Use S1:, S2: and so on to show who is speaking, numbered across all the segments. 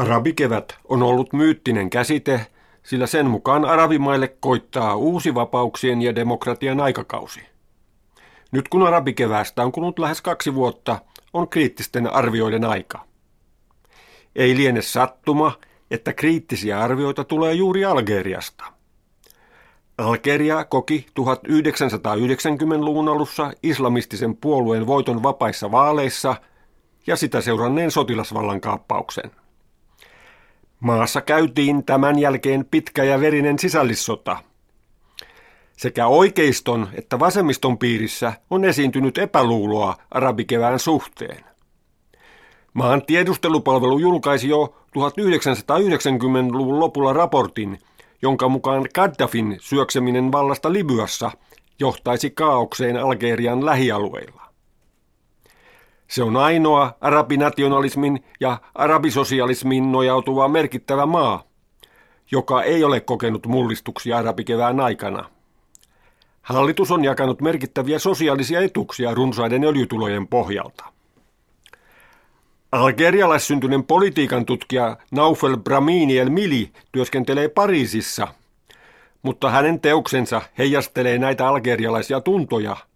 S1: Arabikevät on ollut myyttinen käsite, sillä sen mukaan arabimaille koittaa uusi vapauksien ja demokratian aikakausi. Nyt kun arabikeväästä on kulunut lähes kaksi vuotta, on kriittisten arvioiden aika. Ei liene sattuma, että kriittisiä arvioita tulee juuri Algeriasta. Algeria koki 1990-luvun alussa islamistisen puolueen voiton vapaissa vaaleissa ja sitä seuranneen sotilasvallan kaappauksen. Maassa käytiin tämän jälkeen pitkä ja verinen sisällissota. Sekä oikeiston että vasemmiston piirissä on esiintynyt epäluuloa arabikevään suhteen. Maan tiedustelupalvelu julkaisi jo 1990-luvun lopulla raportin, jonka mukaan Gaddafin syökseminen vallasta Libyassa johtaisi kaaukseen Algerian lähialueilla. Se on ainoa arabinationalismin ja arabisosialismiin nojautuva merkittävä maa, joka ei ole kokenut mullistuksia arabikevään aikana. Hallitus on jakanut merkittäviä sosiaalisia etuksia runsaiden öljytulojen pohjalta. Algerialaissyntyneen politiikan tutkija Naufel Bramini El Mili työskentelee Pariisissa, mutta hänen teoksensa heijastelee näitä algerialaisia tuntoja –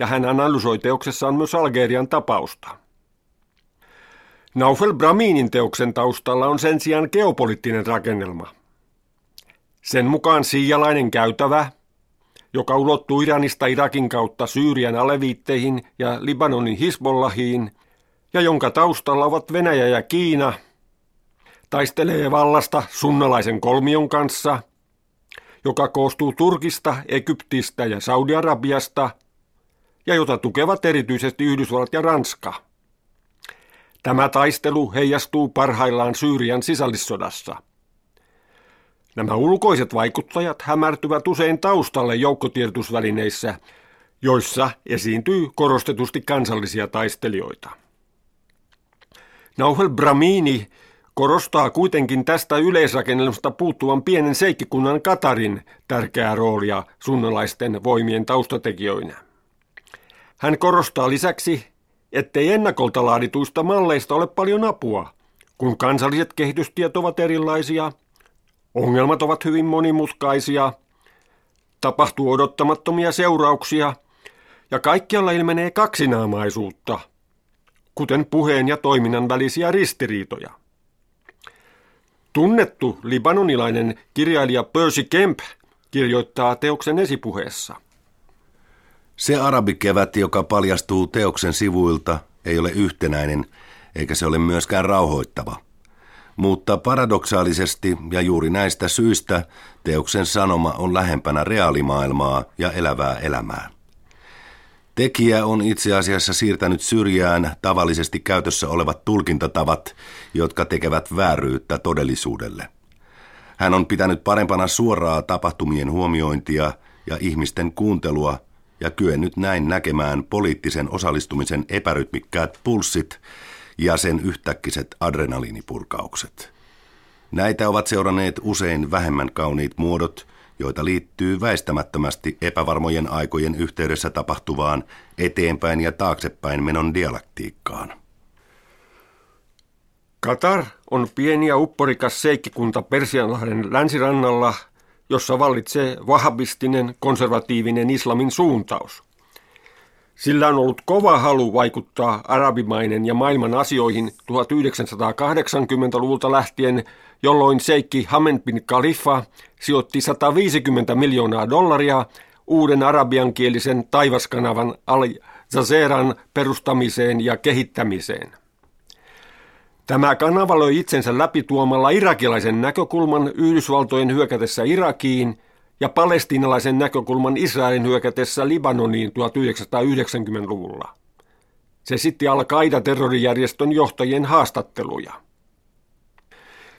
S1: ja hän analysoi teoksessaan myös Algerian tapausta. Naufel Braminin teoksen taustalla on sen sijaan geopoliittinen rakennelma. Sen mukaan siijalainen käytävä, joka ulottuu Iranista Irakin kautta Syyrian aleviitteihin ja Libanonin Hisbollahiin, ja jonka taustalla ovat Venäjä ja Kiina, taistelee vallasta sunnalaisen kolmion kanssa, joka koostuu Turkista, Egyptistä ja Saudi-Arabiasta – ja jota tukevat erityisesti Yhdysvallat ja Ranska. Tämä taistelu heijastuu parhaillaan Syyrian sisällissodassa. Nämä ulkoiset vaikuttajat hämärtyvät usein taustalle joukkotiedotusvälineissä, joissa esiintyy korostetusti kansallisia taistelijoita. Nauhel Bramini korostaa kuitenkin tästä yleisrakennelmasta puuttuvan pienen seikkikunnan Katarin tärkeää roolia sunnalaisten voimien taustatekijöinä. Hän korostaa lisäksi, ettei ennakolta laadituista malleista ole paljon apua, kun kansalliset kehitystiet ovat erilaisia, ongelmat ovat hyvin monimutkaisia, tapahtuu odottamattomia seurauksia ja kaikkialla ilmenee kaksinaamaisuutta, kuten puheen ja toiminnan välisiä ristiriitoja. Tunnettu libanonilainen kirjailija Percy Kemp kirjoittaa teoksen esipuheessa –
S2: se arabikevät, joka paljastuu teoksen sivuilta, ei ole yhtenäinen, eikä se ole myöskään rauhoittava. Mutta paradoksaalisesti ja juuri näistä syistä teoksen sanoma on lähempänä reaalimaailmaa ja elävää elämää. Tekijä on itse asiassa siirtänyt syrjään tavallisesti käytössä olevat tulkintatavat, jotka tekevät vääryyttä todellisuudelle. Hän on pitänyt parempana suoraa tapahtumien huomiointia ja ihmisten kuuntelua ja kyennyt näin näkemään poliittisen osallistumisen epärytmikkäät pulssit ja sen yhtäkkiset adrenaliinipurkaukset. Näitä ovat seuranneet usein vähemmän kauniit muodot, joita liittyy väistämättömästi epävarmojen aikojen yhteydessä tapahtuvaan eteenpäin ja taaksepäin menon dialektiikkaan.
S1: Katar on pieni ja upporikas seikkikunta Persianlahden länsirannalla – jossa vallitsee vahabistinen konservatiivinen islamin suuntaus. Sillä on ollut kova halu vaikuttaa arabimainen ja maailman asioihin 1980-luvulta lähtien, jolloin seikki Hamed bin Khalifa sijoitti 150 miljoonaa dollaria uuden arabiankielisen taivaskanavan Al Jazeeran perustamiseen ja kehittämiseen. Tämä kanava löi itsensä läpi tuomalla irakilaisen näkökulman Yhdysvaltojen hyökätessä Irakiin ja palestiinalaisen näkökulman Israelin hyökätessä Libanoniin 1990-luvulla. Se sitti al terrorijärjestön johtajien haastatteluja.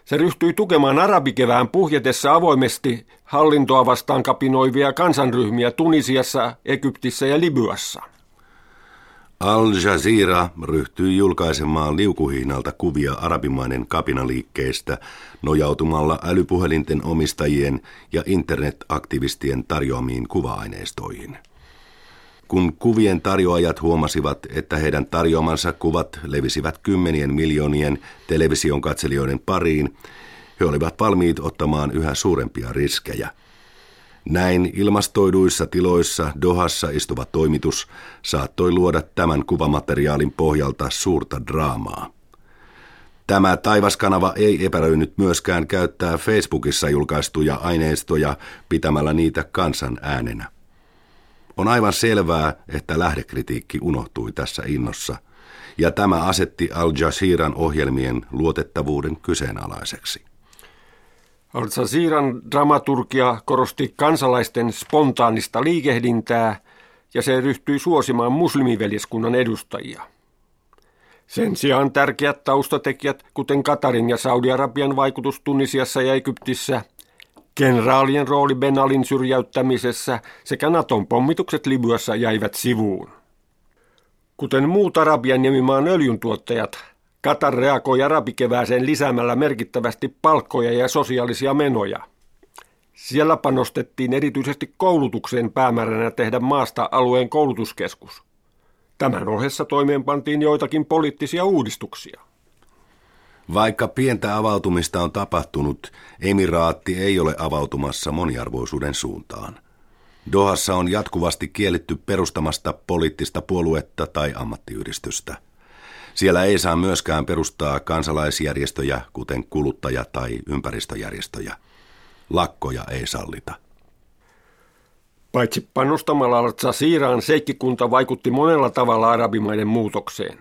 S1: Se ryhtyi tukemaan arabikevään puhjetessa avoimesti hallintoa vastaan kapinoivia kansanryhmiä Tunisiassa, Egyptissä ja Libyassa.
S2: Al Jazeera ryhtyi julkaisemaan liukuhiinalta kuvia arabimainen kapinaliikkeestä nojautumalla älypuhelinten omistajien ja internetaktivistien tarjoamiin kuva-aineistoihin. kun kuvien tarjoajat huomasivat, että heidän tarjoamansa kuvat levisivät kymmenien miljoonien television katselijoiden pariin, he olivat valmiit ottamaan yhä suurempia riskejä. Näin ilmastoiduissa tiloissa Dohassa istuva toimitus saattoi luoda tämän kuvamateriaalin pohjalta suurta draamaa. Tämä taivaskanava ei epäröinyt myöskään käyttää Facebookissa julkaistuja aineistoja pitämällä niitä kansan äänenä. On aivan selvää, että lähdekritiikki unohtui tässä innossa, ja tämä asetti Al Jazeeran ohjelmien luotettavuuden kyseenalaiseksi.
S1: Al Jazeeran dramaturgia korosti kansalaisten spontaanista liikehdintää ja se ryhtyi suosimaan muslimiveljeskunnan edustajia. Sen sijaan tärkeät taustatekijät, kuten Katarin ja Saudi-Arabian vaikutus Tunisiassa ja Egyptissä, kenraalien rooli Benalin syrjäyttämisessä sekä Naton pommitukset Libyassa jäivät sivuun. Kuten muut Arabian nimimaan öljyntuottajat, Katar reagoi arabikevääseen lisäämällä merkittävästi palkkoja ja sosiaalisia menoja. Siellä panostettiin erityisesti koulutukseen päämääränä tehdä maasta alueen koulutuskeskus. Tämän ohessa toimeenpantiin joitakin poliittisia uudistuksia.
S2: Vaikka pientä avautumista on tapahtunut, emiraatti ei ole avautumassa moniarvoisuuden suuntaan. Dohassa on jatkuvasti kielletty perustamasta poliittista puoluetta tai ammattiyhdistystä – siellä ei saa myöskään perustaa kansalaisjärjestöjä, kuten kuluttaja- tai ympäristöjärjestöjä. Lakkoja ei sallita.
S1: Paitsi panostamalla Al-Jazeeraan seikkikunta vaikutti monella tavalla arabimaiden muutokseen.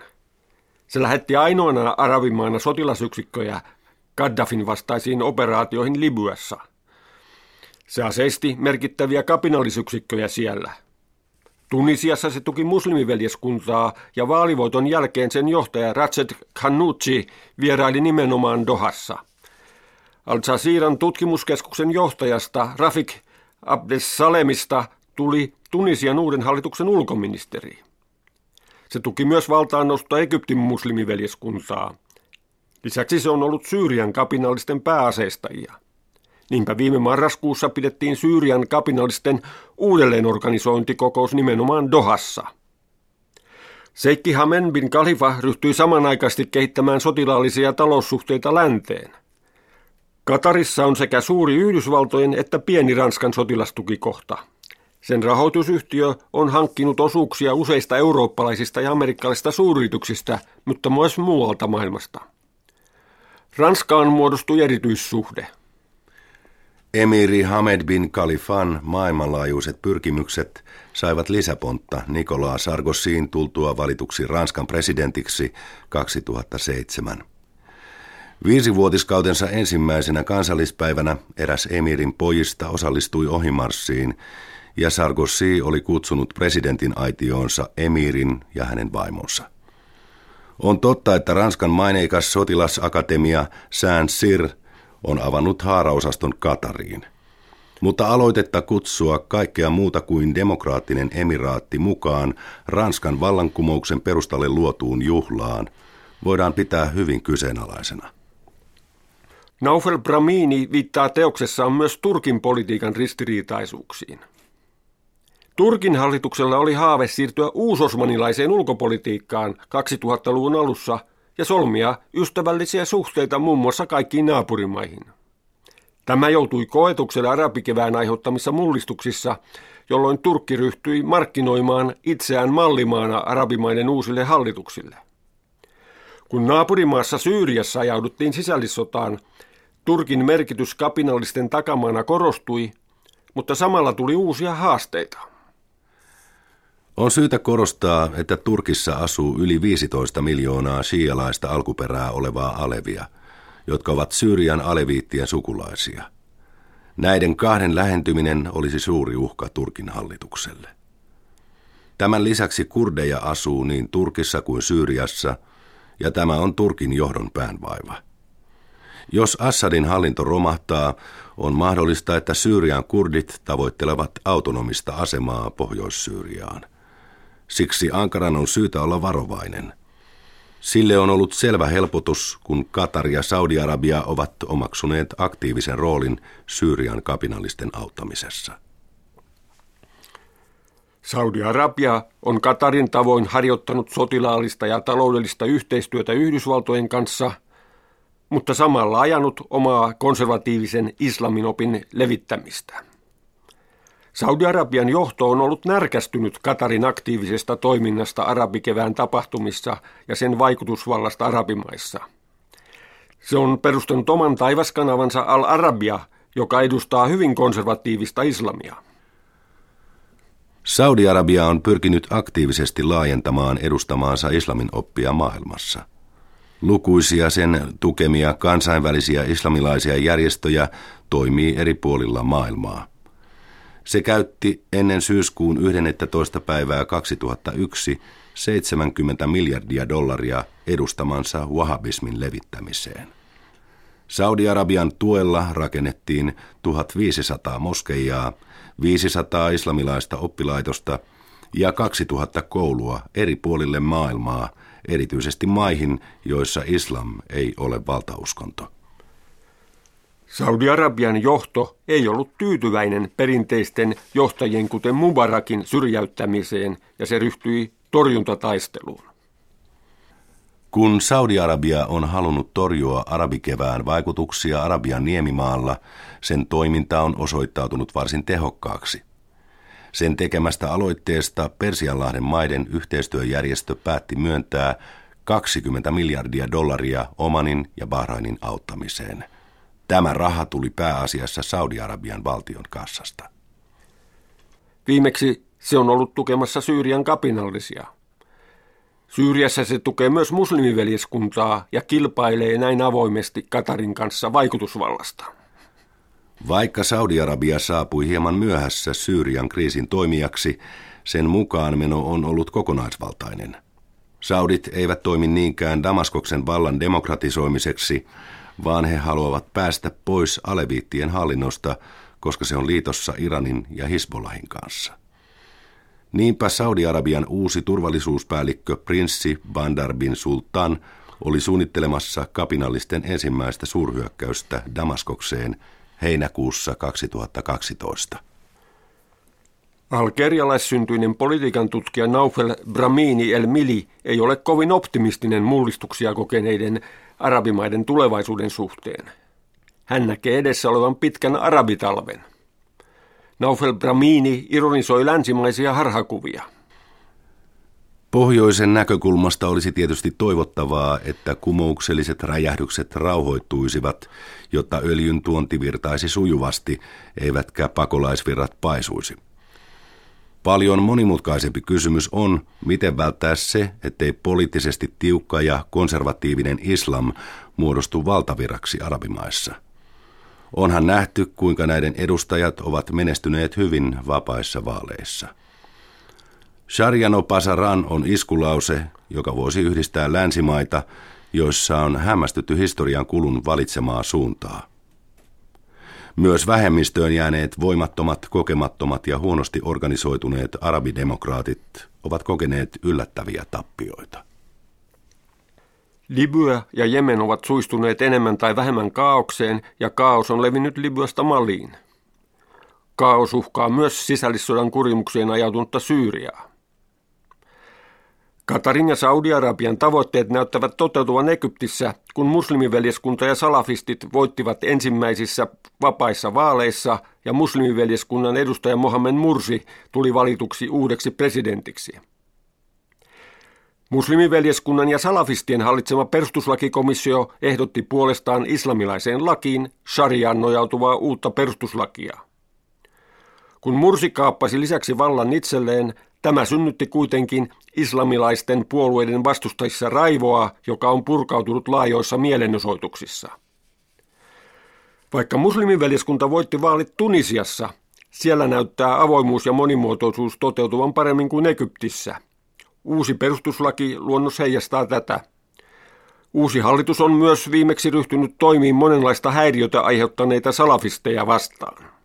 S1: Se lähetti ainoana arabimaana sotilasyksikköjä Gaddafin vastaisiin operaatioihin Libyassa. Se aseisti merkittäviä kapinallisyksikköjä siellä – Tunisiassa se tuki muslimiveljeskuntaa ja vaalivoiton jälkeen sen johtaja Ratchet Khanouchi vieraili nimenomaan Dohassa. Al-Jazeeran tutkimuskeskuksen johtajasta Rafik Abdesalemista tuli Tunisian uuden hallituksen ulkoministeri. Se tuki myös valtaannosto Egyptin muslimiveljeskuntaa. Lisäksi se on ollut Syyrian kapinallisten pääaseistajia. Niinpä viime marraskuussa pidettiin Syyrian kapinallisten uudelleenorganisointikokous nimenomaan Dohassa. Seikki Hamen bin Khalifa ryhtyi samanaikaisesti kehittämään sotilaallisia taloussuhteita länteen. Katarissa on sekä suuri Yhdysvaltojen että pieni Ranskan sotilastukikohta. Sen rahoitusyhtiö on hankkinut osuuksia useista eurooppalaisista ja amerikkalaisista suuryrityksistä, mutta myös muualta maailmasta. Ranskaan muodostui erityissuhde –
S2: Emiri Hamed bin Khalifan maailmanlaajuiset pyrkimykset saivat lisäpontta Nicolas Sargosiin tultua valituksi Ranskan presidentiksi 2007. Viisivuotiskautensa ensimmäisenä kansallispäivänä eräs emirin pojista osallistui ohimarssiin ja Sarkozy oli kutsunut presidentin aitioonsa emirin ja hänen vaimonsa. On totta, että Ranskan maineikas sotilasakatemia Saint-Cyr – on avannut haaraosaston Katariin. Mutta aloitetta kutsua kaikkea muuta kuin demokraattinen emiraatti mukaan Ranskan vallankumouksen perustalle luotuun juhlaan voidaan pitää hyvin kyseenalaisena.
S1: Naufel Bramini viittaa teoksessaan myös Turkin politiikan ristiriitaisuuksiin. Turkin hallituksella oli haave siirtyä uusosmanilaiseen ulkopolitiikkaan 2000-luvun alussa – ja solmia ystävällisiä suhteita muun muassa kaikkiin naapurimaihin. Tämä joutui koetukselle arabikevään aiheuttamissa mullistuksissa, jolloin Turkki ryhtyi markkinoimaan itseään mallimaana arabimaiden uusille hallituksille. Kun naapurimaassa Syyriassa ajauduttiin sisällissotaan, Turkin merkitys kapinallisten takamaana korostui, mutta samalla tuli uusia haasteita.
S2: On syytä korostaa, että Turkissa asuu yli 15 miljoonaa shialaista alkuperää olevaa alevia, jotka ovat Syyrian aleviittien sukulaisia. Näiden kahden lähentyminen olisi suuri uhka Turkin hallitukselle. Tämän lisäksi kurdeja asuu niin Turkissa kuin Syyriassa, ja tämä on Turkin johdon päänvaiva. Jos Assadin hallinto romahtaa, on mahdollista, että Syyrian kurdit tavoittelevat autonomista asemaa Pohjois-Syyriaan. Siksi Ankaran on syytä olla varovainen. Sille on ollut selvä helpotus, kun Katar ja Saudi-Arabia ovat omaksuneet aktiivisen roolin Syyrian kapinallisten auttamisessa.
S1: Saudi-Arabia on Katarin tavoin harjoittanut sotilaallista ja taloudellista yhteistyötä Yhdysvaltojen kanssa, mutta samalla ajanut omaa konservatiivisen islaminopin levittämistä. Saudi-Arabian johto on ollut närkästynyt Katarin aktiivisesta toiminnasta arabikevään tapahtumissa ja sen vaikutusvallasta arabimaissa. Se on perustanut oman taivaskanavansa Al-Arabia, joka edustaa hyvin konservatiivista islamia.
S2: Saudi-Arabia on pyrkinyt aktiivisesti laajentamaan edustamaansa islamin oppia maailmassa. Lukuisia sen tukemia kansainvälisiä islamilaisia järjestöjä toimii eri puolilla maailmaa. Se käytti ennen syyskuun 11. päivää 2001 70 miljardia dollaria edustamansa wahabismin levittämiseen. Saudi-Arabian tuella rakennettiin 1500 moskeijaa, 500 islamilaista oppilaitosta ja 2000 koulua eri puolille maailmaa, erityisesti maihin, joissa islam ei ole valtauskonto.
S1: Saudi-Arabian johto ei ollut tyytyväinen perinteisten johtajien kuten Mubarakin syrjäyttämiseen ja se ryhtyi torjuntataisteluun.
S2: Kun Saudi-Arabia on halunnut torjua arabikevään vaikutuksia Arabian niemimaalla, sen toiminta on osoittautunut varsin tehokkaaksi. Sen tekemästä aloitteesta Persianlahden maiden yhteistyöjärjestö päätti myöntää 20 miljardia dollaria Omanin ja Bahrainin auttamiseen. Tämä raha tuli pääasiassa Saudi-Arabian valtion kassasta.
S1: Viimeksi se on ollut tukemassa Syyrian kapinallisia – Syyriassa se tukee myös muslimiveljeskuntaa ja kilpailee näin avoimesti Katarin kanssa vaikutusvallasta.
S2: Vaikka Saudi-Arabia saapui hieman myöhässä Syyrian kriisin toimijaksi, sen mukaan meno on ollut kokonaisvaltainen. Saudit eivät toimi niinkään Damaskoksen vallan demokratisoimiseksi, vaan he haluavat päästä pois aleviittien hallinnosta, koska se on liitossa Iranin ja Hisbollahin kanssa. Niinpä Saudi-Arabian uusi turvallisuuspäällikkö prinssi Bandar bin Sultan oli suunnittelemassa kapinallisten ensimmäistä suurhyökkäystä Damaskokseen heinäkuussa 2012.
S1: Algerialaissyntyinen politiikan tutkija Naufel Bramini El Mili ei ole kovin optimistinen mullistuksia kokeneiden arabimaiden tulevaisuuden suhteen. Hän näkee edessä olevan pitkän arabitalven. Naufel Bramini ironisoi länsimaisia harhakuvia.
S2: Pohjoisen näkökulmasta olisi tietysti toivottavaa, että kumoukselliset räjähdykset rauhoittuisivat, jotta öljyn tuonti virtaisi sujuvasti, eivätkä pakolaisvirrat paisuisi. Paljon monimutkaisempi kysymys on, miten välttää se, ettei poliittisesti tiukka ja konservatiivinen islam muodostu valtavirraksi arabimaissa – Onhan nähty, kuinka näiden edustajat ovat menestyneet hyvin vapaissa vaaleissa. Shariano Pasaran on iskulause, joka voisi yhdistää länsimaita, joissa on hämmästytty historian kulun valitsemaa suuntaa. Myös vähemmistöön jääneet voimattomat, kokemattomat ja huonosti organisoituneet arabidemokraatit ovat kokeneet yllättäviä tappioita.
S1: Libya ja Jemen ovat suistuneet enemmän tai vähemmän kaaukseen ja kaos on levinnyt Libyasta Maliin. Kaos uhkaa myös sisällissodan kurimukseen ajautunutta Syyriaa. Katarin ja Saudi-Arabian tavoitteet näyttävät toteutuvan Egyptissä, kun muslimiveljeskunta ja salafistit voittivat ensimmäisissä vapaissa vaaleissa ja muslimiveljeskunnan edustaja Mohamed Mursi tuli valituksi uudeksi presidentiksi. Muslimiveljeskunnan ja salafistien hallitsema perustuslakikomissio ehdotti puolestaan islamilaiseen lakiin shariaan nojautuvaa uutta perustuslakia. Kun Mursi kaappasi lisäksi vallan itselleen, tämä synnytti kuitenkin islamilaisten puolueiden vastustajissa raivoa, joka on purkautunut laajoissa mielenosoituksissa. Vaikka muslimiveljeskunta voitti vaalit Tunisiassa, siellä näyttää avoimuus ja monimuotoisuus toteutuvan paremmin kuin Egyptissä – Uusi perustuslaki luonnos heijastaa tätä. Uusi hallitus on myös viimeksi ryhtynyt toimiin monenlaista häiriötä aiheuttaneita salafisteja vastaan.